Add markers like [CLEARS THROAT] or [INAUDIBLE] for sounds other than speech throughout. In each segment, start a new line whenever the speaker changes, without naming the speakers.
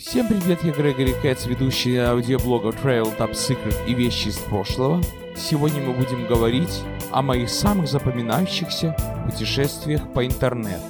Всем привет, я Грегори Кэтс, ведущий аудиоблога Trail Top Secret и вещи из прошлого. Сегодня мы будем говорить о моих самых запоминающихся путешествиях по интернету.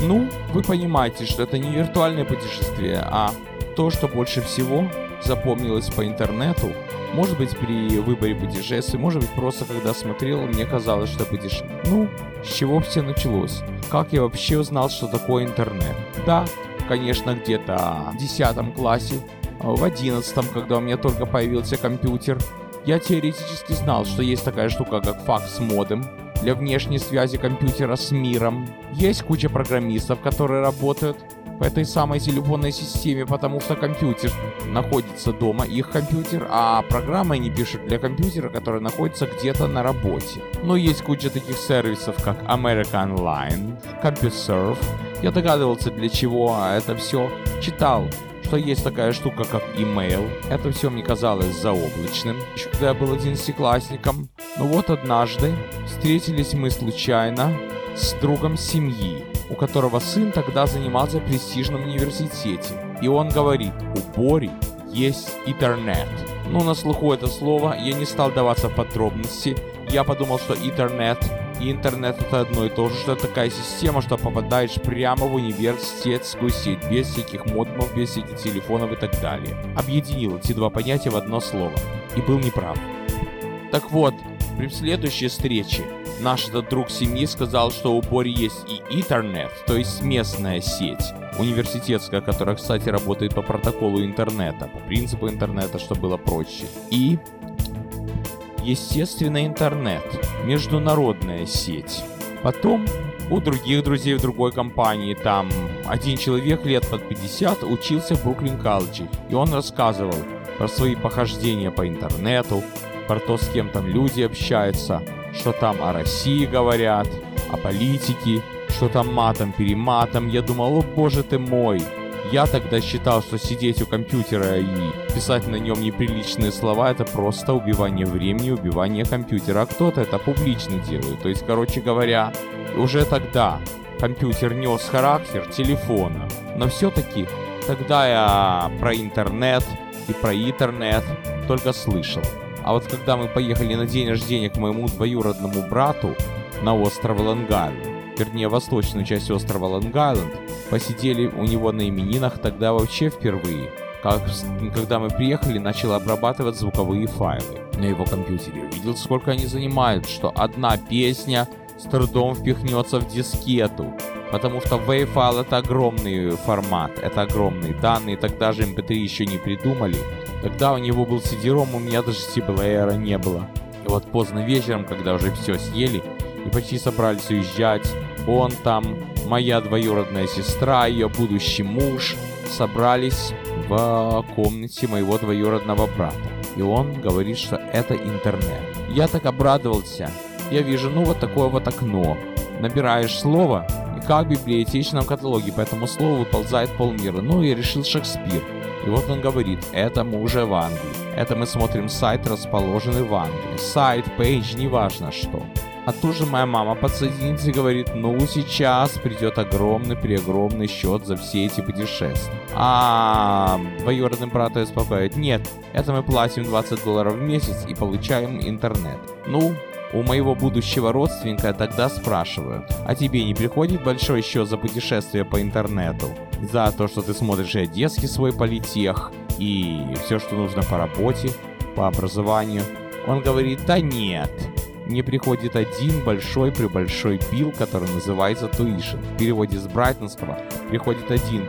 Ну, вы понимаете, что это не виртуальное путешествие, а то, что больше всего запомнилось по интернету. Может быть, при выборе путешествий, может быть, просто когда смотрел, мне казалось, что путешествие. Ну, с чего все началось? Как я вообще узнал, что такое интернет? Да, конечно, где-то в 10 классе, в 11, когда у меня только появился компьютер, я теоретически знал, что есть такая штука, как факс-модем для внешней связи компьютера с миром. Есть куча программистов, которые работают по этой самой телефонной системе, потому что компьютер находится дома, их компьютер, а программы они пишут для компьютера, который находится где-то на работе. Но есть куча таких сервисов, как American Online, CompuServe. Я догадывался, для чего это все. Читал что есть такая штука, как email. Это все мне казалось заоблачным, еще когда я был одиннадцатиклассником. Но вот однажды встретились мы случайно с другом семьи, у которого сын тогда занимался в престижном университете. И он говорит, у Бори есть интернет. Ну, на слуху это слово, я не стал даваться в подробности. Я подумал, что интернет и интернет это одно и то же, что такая система, что попадаешь прямо в университетскую сеть, без всяких модмов, без всяких телефонов и так далее. Объединил эти два понятия в одно слово. И был неправ. Так вот, при следующей встрече наш этот друг семьи сказал, что у Бори есть и интернет, то есть местная сеть, университетская, которая, кстати, работает по протоколу интернета, по принципу интернета, чтобы было проще. И естественно, интернет, международная сеть. Потом у других друзей в другой компании, там один человек лет под 50 учился в Бруклин колледже, и он рассказывал про свои похождения по интернету, про то, с кем там люди общаются, что там о России говорят, о политике, что там матом-перематом. Я думал, о боже ты мой, я тогда считал, что сидеть у компьютера и писать на нем неприличные слова это просто убивание времени, убивание компьютера. А кто-то это публично делает. То есть, короче говоря, уже тогда компьютер нес характер телефона. Но все-таки тогда я про интернет и про интернет только слышал. А вот когда мы поехали на день рождения к моему двоюродному брату на остров Лангайленд, вернее восточную часть острова Лонг-Айленд, посидели у него на именинах тогда вообще впервые. Как, когда мы приехали, начал обрабатывать звуковые файлы на его компьютере. Увидел, сколько они занимают, что одна песня с трудом впихнется в дискету. Потому что WAV файл это огромный формат, это огромные данные, тогда же MP3 еще не придумали. Тогда у него был CD-ROM, у меня даже C-плеера не было. И вот поздно вечером, когда уже все съели и почти собрались уезжать, он там, моя двоюродная сестра, ее будущий муж собрались в комнате моего двоюродного брата. И он говорит, что это интернет. Я так обрадовался. Я вижу, ну вот такое вот окно. Набираешь слово, как в библиотечном каталоге, по этому слову выползает полмира. Ну, я решил Шекспир. И вот он говорит, это мы уже в Англии. Это мы смотрим сайт, расположенный в Англии. Сайт, пейдж, неважно что. А тут же моя мама подсоединится и говорит, ну сейчас придет огромный преогромный счет за все эти путешествия. А двоюродный брат успокаивает, нет, это мы платим 20 долларов в месяц и получаем интернет. Ну, у моего будущего родственника тогда спрашивают, а тебе не приходит большой счет за путешествие по интернету? За то, что ты смотришь и одесский свой политех, и все, что нужно по работе, по образованию? Он говорит, да нет, мне приходит один большой при большой билл, который называется tuition. В переводе с брайтонского приходит один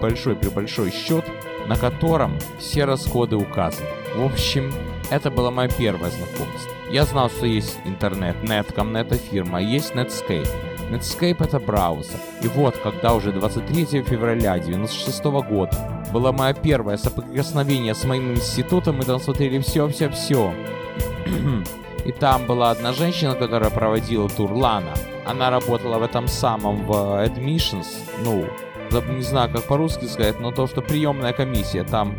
большой при большой счет, на котором все расходы указаны. В общем, это было мое первое знакомство. Я знал, что есть интернет, Netcom, это фирма, есть Netscape. Netscape это браузер. И вот, когда уже 23 февраля 96 года было мое первое соприкосновение с моим институтом, мы там смотрели все-все-все. [CLEARS THROAT] И там была одна женщина, которая проводила тур Лана. Она работала в этом самом, в Admissions, ну, не знаю, как по-русски сказать, но то, что приемная комиссия там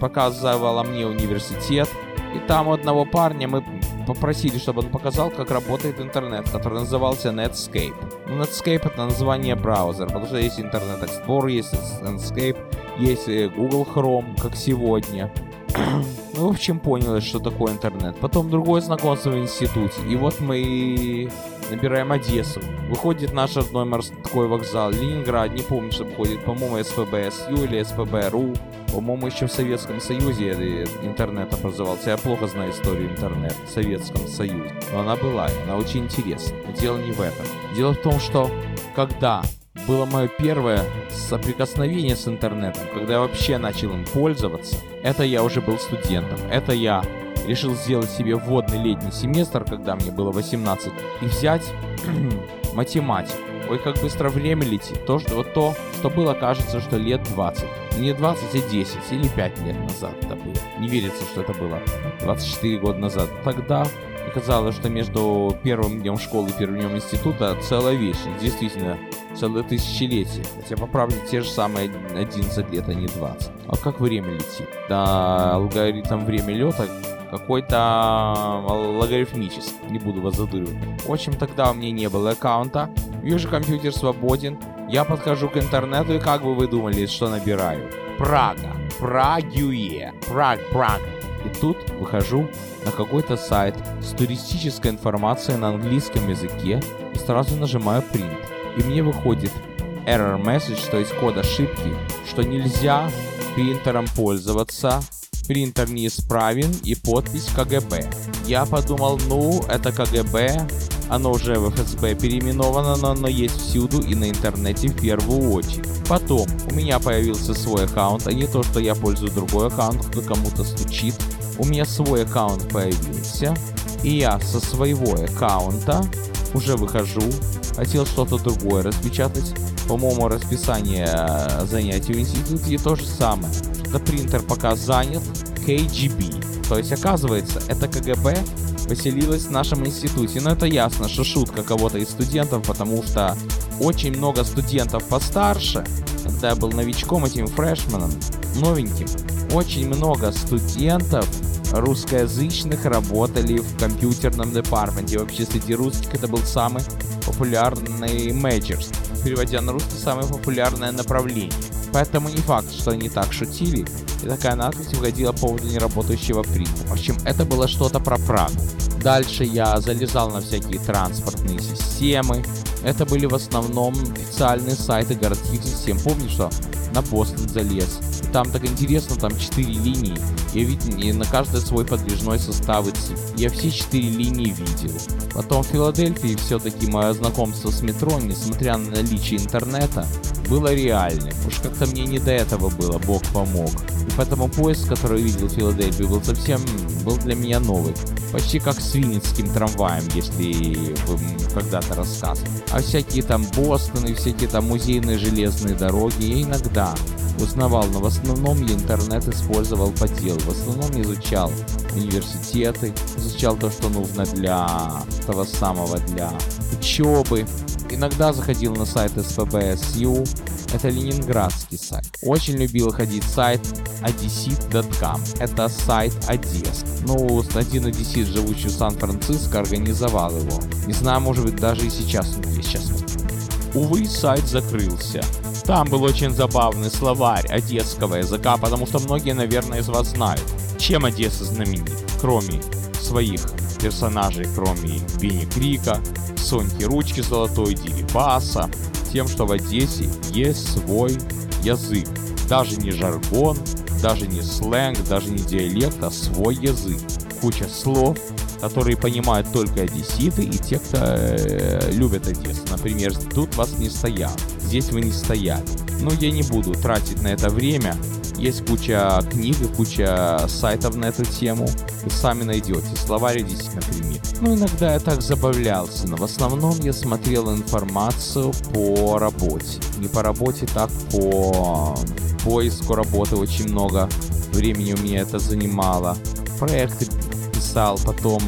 показывала мне университет. И там у одного парня мы попросили, чтобы он показал, как работает интернет, который назывался Netscape. Ну, Netscape это название браузера, потому что есть Internet Explorer, есть Netscape, есть Google Chrome, как сегодня. [CLEARS THROAT] ну, в общем, понял, что такое интернет. Потом другое знакомство в институте. И вот мы набираем Одессу. Выходит наш родной морской вокзал. Ленинград, не помню, что выходит. По-моему, СПБ-СЮ или СПБ-РУ. По-моему, еще в Советском Союзе интернет образовался. Я плохо знаю историю интернета в Советском Союзе. Но она была, и она очень интересна. дело не в этом. Дело в том, что когда было мое первое соприкосновение с интернетом, когда я вообще начал им пользоваться. Это я уже был студентом. Это я решил сделать себе вводный летний семестр, когда мне было 18, и взять [CLEARS THROAT] математику. Ой, как быстро время летит. То, что, вот то, что было, кажется, что лет 20. Не 20, а 10 или 5 лет назад это было. Не верится, что это было 24 года назад. Тогда казалось, что между первым днем школы и первым днем института целая вечность. Действительно, целое тысячелетие. Хотя, по правде, те же самые 11 лет, а не 20. А как время летит? Да, алгоритм время лета какой-то логарифмический. Не буду вас задуривать. В общем, тогда у меня не было аккаунта. Вижу, компьютер свободен. Я подхожу к интернету и как бы вы думали, что набираю? Прага. Прагюе. Праг, Праг. И тут выхожу на какой-то сайт с туристической информацией на английском языке и сразу нажимаю print. И мне выходит error message, то есть код ошибки, что нельзя принтером пользоваться, принтер неисправен и подпись КГБ. Я подумал, ну, это КГБ, оно уже в ФСБ переименовано, но оно есть всюду и на интернете в первую очередь. Потом у меня появился свой аккаунт, а не то, что я пользую другой аккаунт, кто кому-то стучит. У меня свой аккаунт появился, и я со своего аккаунта уже выхожу, хотел что-то другое распечатать. По-моему, расписание э, занятий в институте то же самое. Да принтер пока занят, KGB. То есть, оказывается, это КГБ поселилась в нашем институте. Но это ясно, что шутка кого-то из студентов, потому что очень много студентов постарше, когда я был новичком, этим фрешменом, новеньким, очень много студентов русскоязычных работали в компьютерном департаменте. Вообще среди русских это был самый популярный major. Переводя на русский, самое популярное направление. Поэтому не факт, что они так шутили, и такая надпись выходила по поводу неработающего принтера. В общем, это было что-то про Прагу. Дальше я залезал на всякие транспортные системы. Это были в основном официальные сайты городских систем. Помню, что на Бостон залез. И там так интересно, там 4 линии. Я видел и на каждой свой подвижной состав и цвет. Я все 4 линии видел. Потом в Филадельфии все-таки мое знакомство с метро, несмотря на наличие интернета, было реальным. Уж как-то мне не до этого было, бог помог. И поэтому поезд, который видел в Филадельфии, был совсем, был для меня новый. Почти как с винницким трамваем, если вы когда-то рассказывали. А всякие там Бостоны, всякие там музейные железные дороги я иногда узнавал, но в основном я интернет использовал по делу. В основном изучал университеты, изучал то, что нужно для того самого, для учебы, Иногда заходил на сайт SPBSU, это ленинградский сайт. Очень любил ходить сайт odessit.com, это сайт Одесс. Ну, один одессит, живущий в Сан-Франциско, организовал его. Не знаю, может быть, даже и сейчас он есть сейчас. Увы, сайт закрылся. Там был очень забавный словарь одесского языка, потому что многие, наверное, из вас знают, чем Одесса знаменит, кроме своих персонажей, кроме Бенни Крика, Соньки Ручки Золотой, Дерибаса, тем, что в Одессе есть свой язык. Даже не жаргон, даже не сленг, даже не диалект, а свой язык. Куча слов, которые понимают только одесситы и те, кто э, любят Одессу. Например, тут вас не стоят, здесь вы не стояли. Но я не буду тратить на это время, есть куча книг и куча сайтов на эту тему. Вы сами найдете. Словарь здесь, например. Ну, иногда я так забавлялся, но в основном я смотрел информацию по работе. Не по работе, так по поиску работы очень много времени у меня это занимало. Проекты писал, потом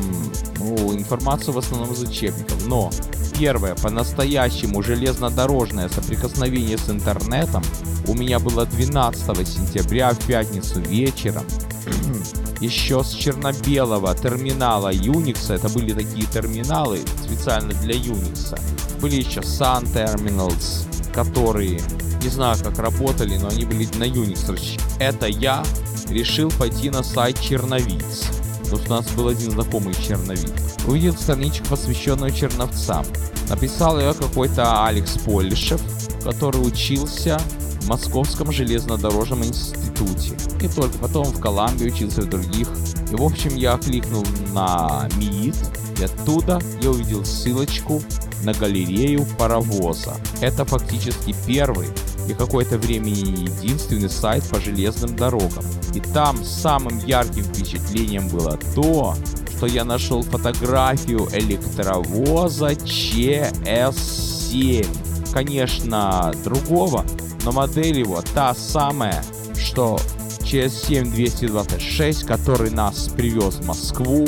ну, информацию в основном из учебников. Но первое по-настоящему железнодорожное соприкосновение с интернетом у меня было 12 сентября в пятницу вечером. [CLEARS THROAT] Еще с черно-белого терминала Unix, это были такие терминалы специально для Unix, были еще Sun Terminals, которые, не знаю как работали, но они были на Unix. Это я решил пойти на сайт Черновиц. Потому что у нас был один знакомый черновик. Увидел страничку, посвященную черновцам. Написал ее какой-то Алекс Полишев, который учился в Московском железнодорожном институте. И только потом в Колумбии учился в других. И в общем я кликнул на МИИТ, и оттуда я увидел ссылочку на галерею паровоза. Это фактически первый и какое-то время единственный сайт по железным дорогам. И там самым ярким впечатлением было то, что я нашел фотографию электровоза ЧС-7. Конечно, другого, но модель его та самая, что ЧС-7-226, который нас привез в Москву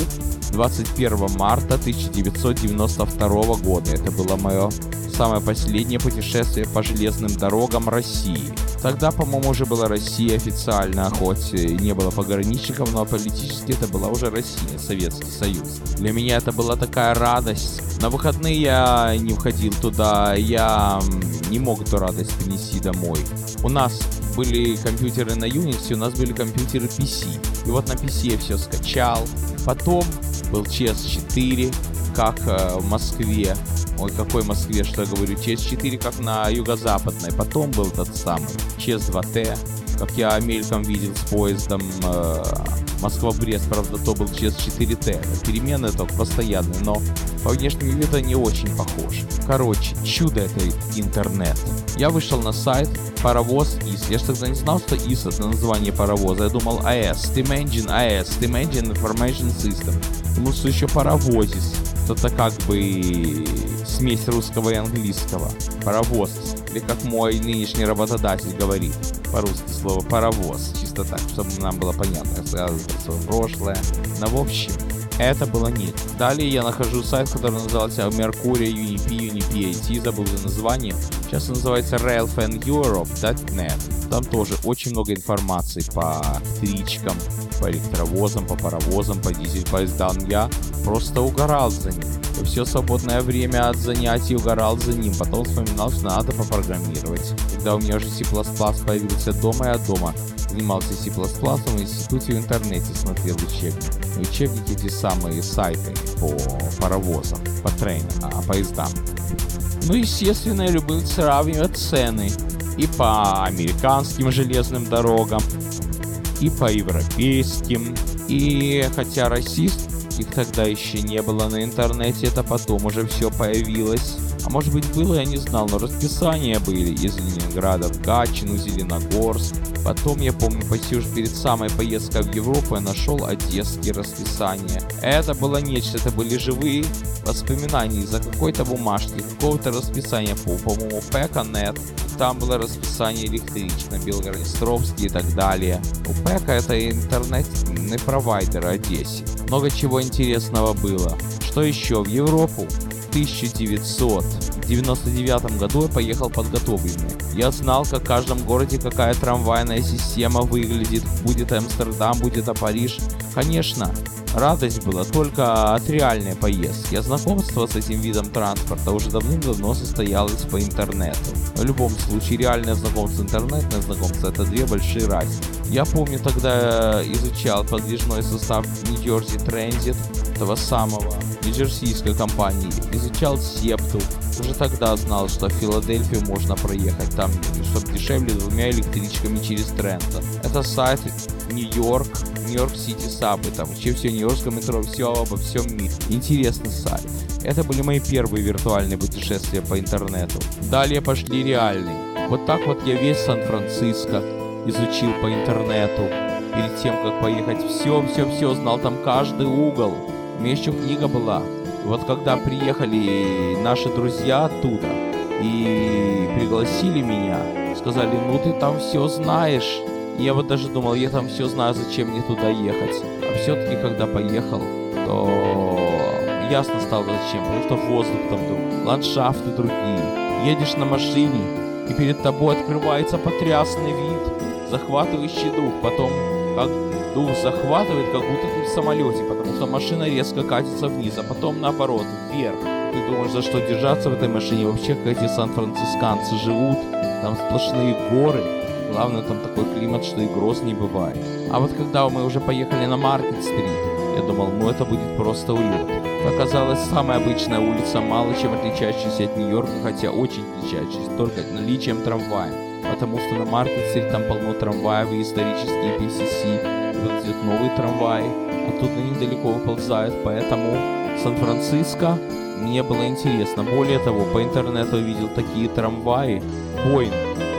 21 марта 1992 года. Это было мое самое последнее путешествие по железным дорогам России. Тогда, по-моему, уже была Россия официально, хоть не было пограничников, но политически это была уже Россия, Советский Союз. Для меня это была такая радость. На выходные я не входил туда, я не мог эту радость принести домой. У нас были компьютеры на Unix, у нас были компьютеры PC. И вот на PC я все скачал. Потом был CS4, как э, в Москве. Ой, какой Москве, что я говорю, CS4 как на юго-западной. Потом был тот самый CS2T, как я мельком видел с поездом э, Москва-Брест, правда, то был CS4T. Перемены только постоянные, но по внешнему виду они очень похожи. Короче, чудо это интернет. Я вышел на сайт паровоз ИС. Я же тогда не знал, что ИС это название паровоза. Я думал АЭС, Steam Engine AES, Steam Engine Information System. Думал, что еще паровозис. Это как бы смесь русского и английского. Паровоз. Или как мой нынешний работодатель говорит по-русски слово паровоз. Чисто так, чтобы нам было понятно. Связано свое прошлое. Но в общем, это было нет. Далее я нахожу сайт, который назывался Mercury UNP, UNP IT, забыл за название. Сейчас он называется railfaneurope.net. Там тоже очень много информации по электричкам, по электровозам, по паровозам, по дизель-поездам. Я просто угорал за ним. И все свободное время от занятий угорал за ним. Потом вспоминал, что надо попрограммировать. Когда у меня уже C++ появился дома, я дома занимался C++ в институте в интернете смотрел учебники. Учебники эти самые сайты по паровозам, по трейнам, а, поездам. Ну, естественно, я любил сравнивать цены и по американским железным дорогам, и по европейским. И хотя российских тогда еще не было на интернете, это потом уже все появилось. А может быть было, я не знал, но расписания были из Ленинграда в Гатчину, Зеленогорск. Потом, я помню, почти уж перед самой поездкой в Европу я нашел одесские расписания. Это было нечто, это были живые воспоминания из-за какой-то бумажки, какого-то расписания по, по-моему, Пэка.нет. Там было расписание электричек на Белгород-Островске и так далее. У Пэка это интернетный провайдер Одессе. Много чего интересного было. Что еще? В Европу 1999 году я поехал подготовленный. Я знал, как в каждом городе какая трамвайная система выглядит. Будет Амстердам, будет а Париж. Конечно, радость была только от реальной поездки, а знакомство с этим видом транспорта уже давным-давно состоялось по интернету. В любом случае, реальное знакомство, интернетное знакомство это две большие разницы. Я помню, тогда изучал подвижной состав Jersey Transit, этого самого нью-джерсийской компании, изучал Септу, уже тогда знал, что в Филадельфию можно проехать там, чтобы дешевле двумя электричками через Трентон. Это сайт Нью-Йорк, Нью-Йорк Сити Сабы, там вообще все Нью-Йоркское метро, все обо всем мире. Интересный сайт. Это были мои первые виртуальные путешествия по интернету. Далее пошли реальные. Вот так вот я весь Сан-Франциско изучил по интернету. Перед тем, как поехать, все-все-все знал, там каждый угол. У меня еще книга была. Вот когда приехали наши друзья оттуда и пригласили меня, сказали, ну ты там все знаешь. я вот даже думал, я там все знаю, зачем мне туда ехать. А все-таки, когда поехал, то ясно стало зачем. Потому что воздух там, там ландшафты другие. Едешь на машине, и перед тобой открывается потрясный вид, захватывающий дух. Потом, как дух захватывает, как будто ты в самолете, потому что машина резко катится вниз, а потом наоборот, вверх. Ты думаешь, за что держаться в этой машине? Вообще, как эти сан-францисканцы живут, там сплошные горы. Главное, там такой климат, что и гроз не бывает. А вот когда мы уже поехали на Маркет-стрит, я думал, ну это будет просто улет. Оказалось, самая обычная улица, мало чем отличающаяся от Нью-Йорка, хотя очень отличающаяся, только наличием трамвая. Потому что на Маркет-стрит там полно трамваев и исторические PCC, идет новый трамвай, оттуда недалеко выползают, поэтому Сан-Франциско мне было интересно. Более того, по интернету увидел такие трамваи, Boeing,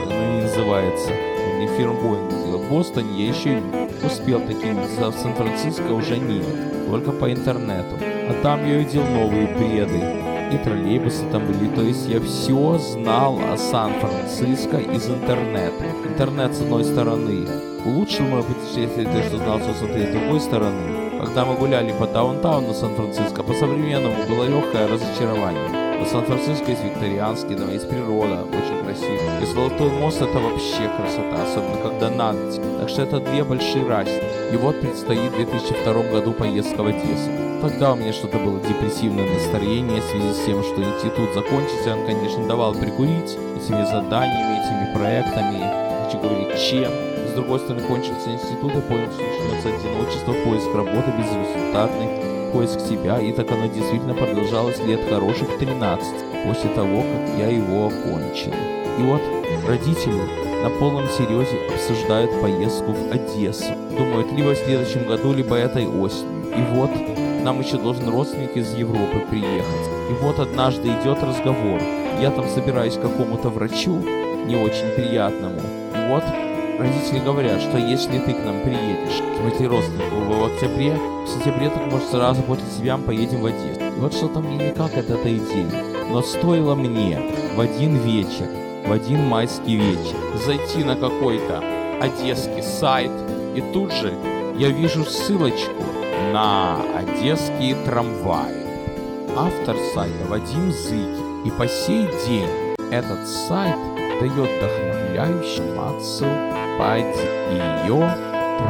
ну, называется, не фирма Boeing сделала. В Бостоне я еще успел таким, в Сан-Франциско уже нет, только по интернету. А там я увидел новые бреды, и троллейбусы там были. То есть я все знал о Сан-Франциско из интернета. Интернет, с одной стороны, улучшил мое путешествие, то, что знал все с другой стороны. Когда мы гуляли по даунтауну Сан-Франциско, по-современному было легкое разочарование. Но Сан-Франциско есть викторианский, там есть природа, очень красиво. И Золотой мост это вообще красота, особенно когда на ночь. Так что это две большие разницы. И вот предстоит в 2002 году поездка в Одессу. Тогда у меня что-то было депрессивное настроение в связи с тем, что институт закончился, он, конечно, давал прикурить этими заданиями, этими проектами, хочу говорить, чем. С другой стороны, кончился институт, и понял, что начнется одиночество, поиск работы безрезультатный, поиск себя, и так оно действительно продолжалось лет хороших 13, после того, как я его окончил. И вот родители на полном серьезе обсуждают поездку в Одессу. Думают, либо в следующем году, либо этой осенью. И вот нам еще должен родственник из Европы приехать. И вот однажды идет разговор. Я там собираюсь к какому-то врачу, не очень приятному. И вот родители говорят, что если ты к нам приедешь, к моей родственнику в октябре, в сентябре, так может сразу после себя поедем в Одессу. И вот что-то мне никак от этой идеи. Но стоило мне в один вечер, в один майский вечер, зайти на какой-то одесский сайт, и тут же я вижу ссылочку на одесские трамваи. Автор сайта Вадим Зыки. И по сей день этот сайт дает вдохновляющий массу под ее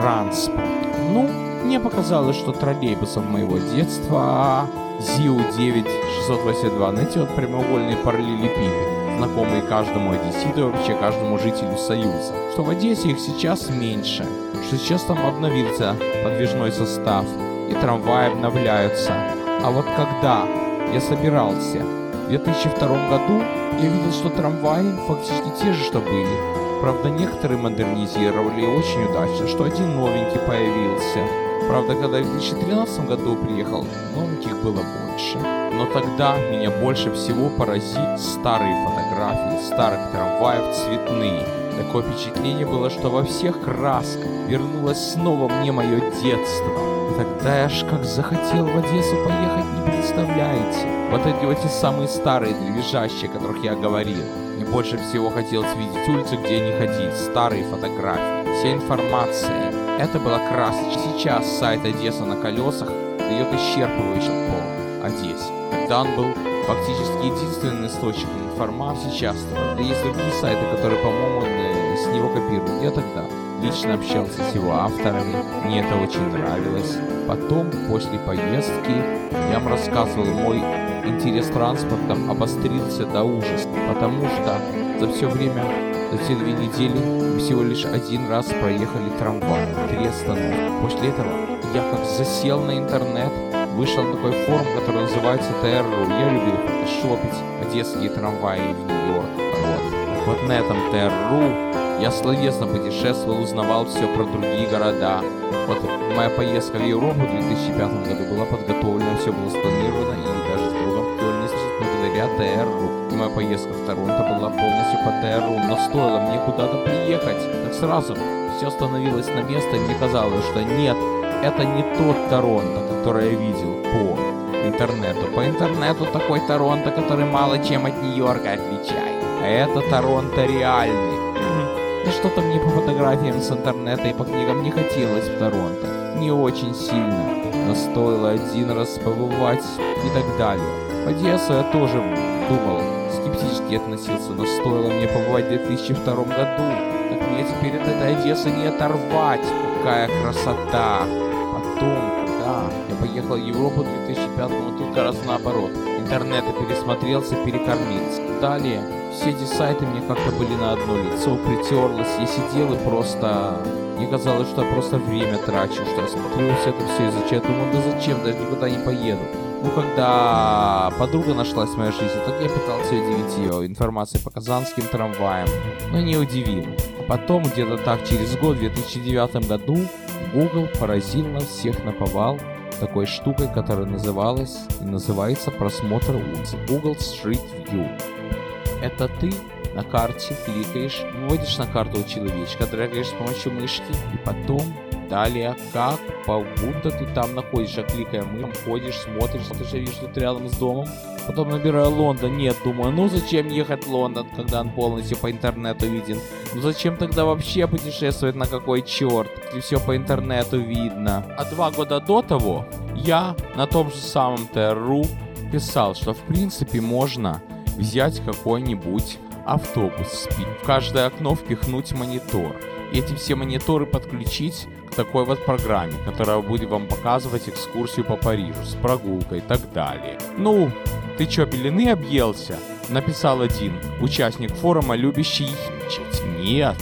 транспорт. Ну, мне показалось, что троллейбусов моего детства ЗИУ-9-682, знаете, вот прямоугольный параллелепипед, знакомый каждому одесситу и вообще каждому жителю Союза. Что в Одессе их сейчас меньше, что сейчас там обновился подвижной состав, и трамваи обновляются. А вот когда я собирался в 2002 году, я видел, что трамваи фактически те же, что были. Правда, некоторые модернизировали очень удачно, что один новенький появился. Правда, когда в 2013 году приехал, новеньких было больше. Но тогда меня больше всего поразили старые фотографии старых трамваев цветные. Такое впечатление было, что во всех красках вернулось снова мне мое детство. Тогда я ж как захотел в Одессу поехать, не представляете. Вот эти вот те самые старые дребезжащие, о которых я говорил. Мне больше всего хотелось видеть улицы, где не ходить, старые фотографии, вся информация. Это было красочно. Сейчас сайт Одесса на колесах дает исчерпывающий по Одессе. Тогда он был фактически единственным источником информации сейчас. Да есть другие сайты, которые, по-моему, с него копируют. Я тогда лично общался с его авторами, мне это очень нравилось. Потом, после поездки, я вам рассказывал, мой интерес транспортом обострился до ужаса, потому что за все время, за все две недели всего лишь один раз проехали трамвай, три остановки. После этого я как засел на интернет, вышел такой форум, который называется ТРУ. Я любил фотошопить одесские трамваи в Нью-Йорк. Вот. вот на этом ТРУ я словесно путешествовал, узнавал все про другие города. Вот моя поездка в Европу в 2005 году была подготовлена, все было спланировано, и даже с другом Кёльне благодаря ТРУ. И моя поездка в Торонто была полностью по ТРУ, но стоило мне куда-то приехать, так сразу все становилось на место, и мне казалось, что нет, это не тот Торонто, который я видел по интернету. По интернету такой Торонто, который мало чем от Нью-Йорка отличает. А это Торонто реальный. И что-то мне по фотографиям с интернета и по книгам не хотелось в Торонто. Не очень сильно. Но стоило один раз побывать и так далее. В Одессу я тоже думал, скептически относился, но стоило мне побывать в 2002 году, так мне теперь от этой Одессы не оторвать. Какая красота. Потом, да, я поехал в Европу в 2005 году, как раз наоборот. Интернет пересмотрелся, перекормился. Далее, все эти сайты мне как-то были на одно лицо, притерлось. Я сидел и просто... Мне казалось, что я просто время трачу, что я смотрю все это все изучаю. Думаю, да зачем, даже никуда не поеду. Ну, когда подруга нашлась в моей жизни, так я пытался удивить ее информацией по казанским трамваям, но не удивил. А потом, где-то так, через год, в 2009 году, Google поразил нас всех на повал такой штукой, которая называлась и называется просмотр улицы Google Street View. Это ты на карте кликаешь, вводишь на карту человечка, драгаешь с помощью мышки, и потом Далее, как, по будто ты там находишься, кликая мы, ходишь, смотришь, смотришь, вижу, что ты рядом с домом. Потом набираю Лондон, нет, думаю, ну зачем ехать в Лондон, когда он полностью по интернету виден? Ну зачем тогда вообще путешествовать на какой черт, если все по интернету видно? А два года до того я на том же самом ТРУ писал, что в принципе можно взять какой-нибудь автобус, в каждое окно впихнуть монитор и эти все мониторы подключить к такой вот программе, которая будет вам показывать экскурсию по Парижу с прогулкой и так далее. Ну, ты чё, белины объелся? Написал один участник форума, любящий химичить. Нет,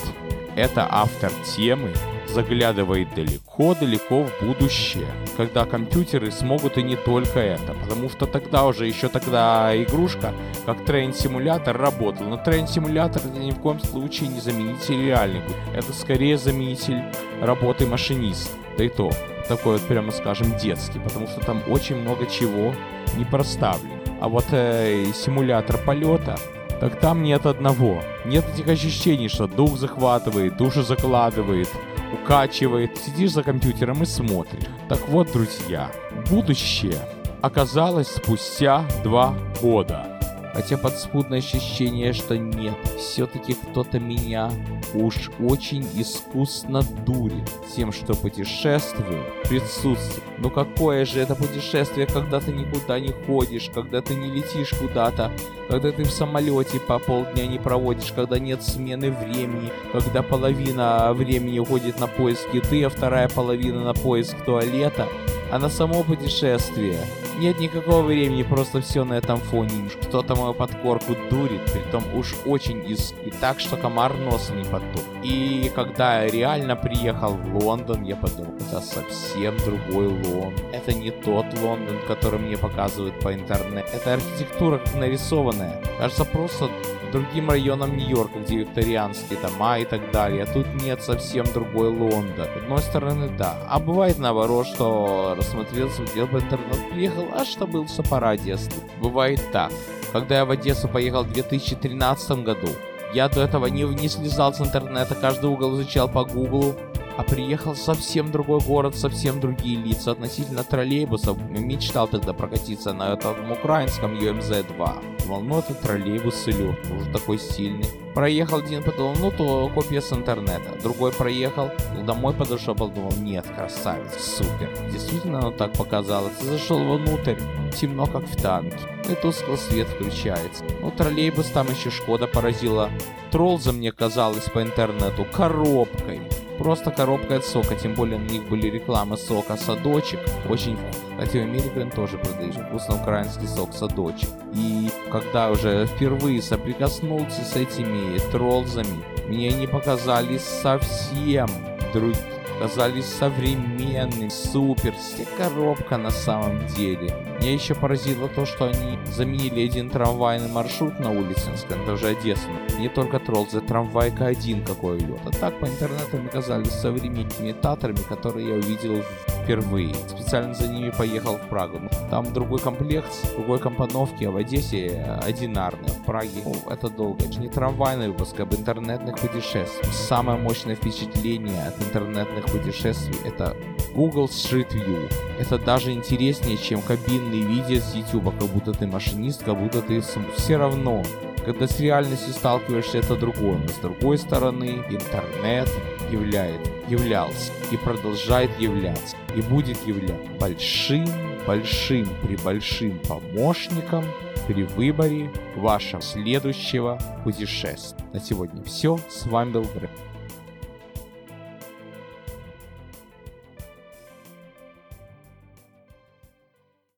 это автор темы, заглядывает далеко-далеко в будущее, когда компьютеры смогут и не только это, потому что тогда уже, еще тогда игрушка, как трейн-симулятор работал, но трейн-симулятор это ни в коем случае не заменитель реальнику, это скорее заменитель работы машиниста, да и то, такой вот прямо скажем детский, потому что там очень много чего не проставлено. А вот э, симулятор полета, так там нет одного. Нет этих ощущений, что дух захватывает, душу закладывает, укачивает. Сидишь за компьютером и смотришь. Так вот, друзья, будущее оказалось спустя два года. Хотя подспудное ощущение, что нет, все-таки кто-то меня уж очень искусно дурит тем, что путешествую, присутствую. Но какое же это путешествие, когда ты никуда не ходишь, когда ты не летишь куда-то, когда ты в самолете по полдня не проводишь, когда нет смены времени, когда половина времени уходит на поиск еды, а вторая половина на поиск туалета, а на само путешествие нет никакого времени, просто все на этом фоне. Кто-то мою подкорку дурит, притом уж очень из... И так, что комар нос не потуп. И когда я реально приехал в Лондон, я подумал, это совсем другой Лондон. Это не тот Лондон, который мне показывают по интернету. Это архитектура как нарисованная. Кажется, просто другим районам Нью-Йорка, где викторианские дома и так далее. А тут нет совсем другой Лондон. С одной стороны, да. А бывает наоборот, что рассмотрелся, дел по интернету, приехал, а что был в параде. Бывает так. Когда я в Одессу поехал в 2013 году, я до этого не, не слезал с интернета, каждый угол изучал по гуглу, а приехал совсем другой город, совсем другие лица относительно троллейбусов. Мечтал тогда прокатиться на этом украинском UMZ-2. Думал, ну это троллейбус лед, уже такой сильный. Проехал один, подумал, ну то копия с интернета. Другой проехал, домой подошел, подумал, нет, красавец, супер. Действительно оно так показалось. Зашел внутрь, темно как в танке. И тускло свет включается. Ну троллейбус там еще Шкода поразила. Троллза мне казалось по интернету коробкой. Просто коробка от сока, тем более на них были рекламы сока садочек. Очень Кстати, в Америке он тоже продает вкусно украинский сок садочек. И когда уже впервые соприкоснулся с этими троллзами, мне они показались совсем другими казались современными, супер, все коробка на самом деле. Меня еще поразило то, что они заменили один трамвайный маршрут на улице, это уже Одесса. Не только тролл, за трамвайка один какой идет. А так по интернету мне казались современными имитаторами, которые я увидел впервые. Специально за ними поехал в Прагу. Там другой комплект, другой компоновки, а в Одессе одинарный. В Праге ну, это долго. Это не трамвайный выпуск, а об интернетных путешествиях. Самое мощное впечатление от интернетных путешествий это Google Street View. Это даже интереснее, чем кабинные видео с YouTube, как будто ты машинист, как будто ты все равно. Когда с реальностью сталкиваешься, это другое. Но с другой стороны, интернет является, являлся и продолжает являться и будет являться большим, большим, при большим помощником при выборе вашего следующего путешествия. На сегодня все. С вами был Грэм.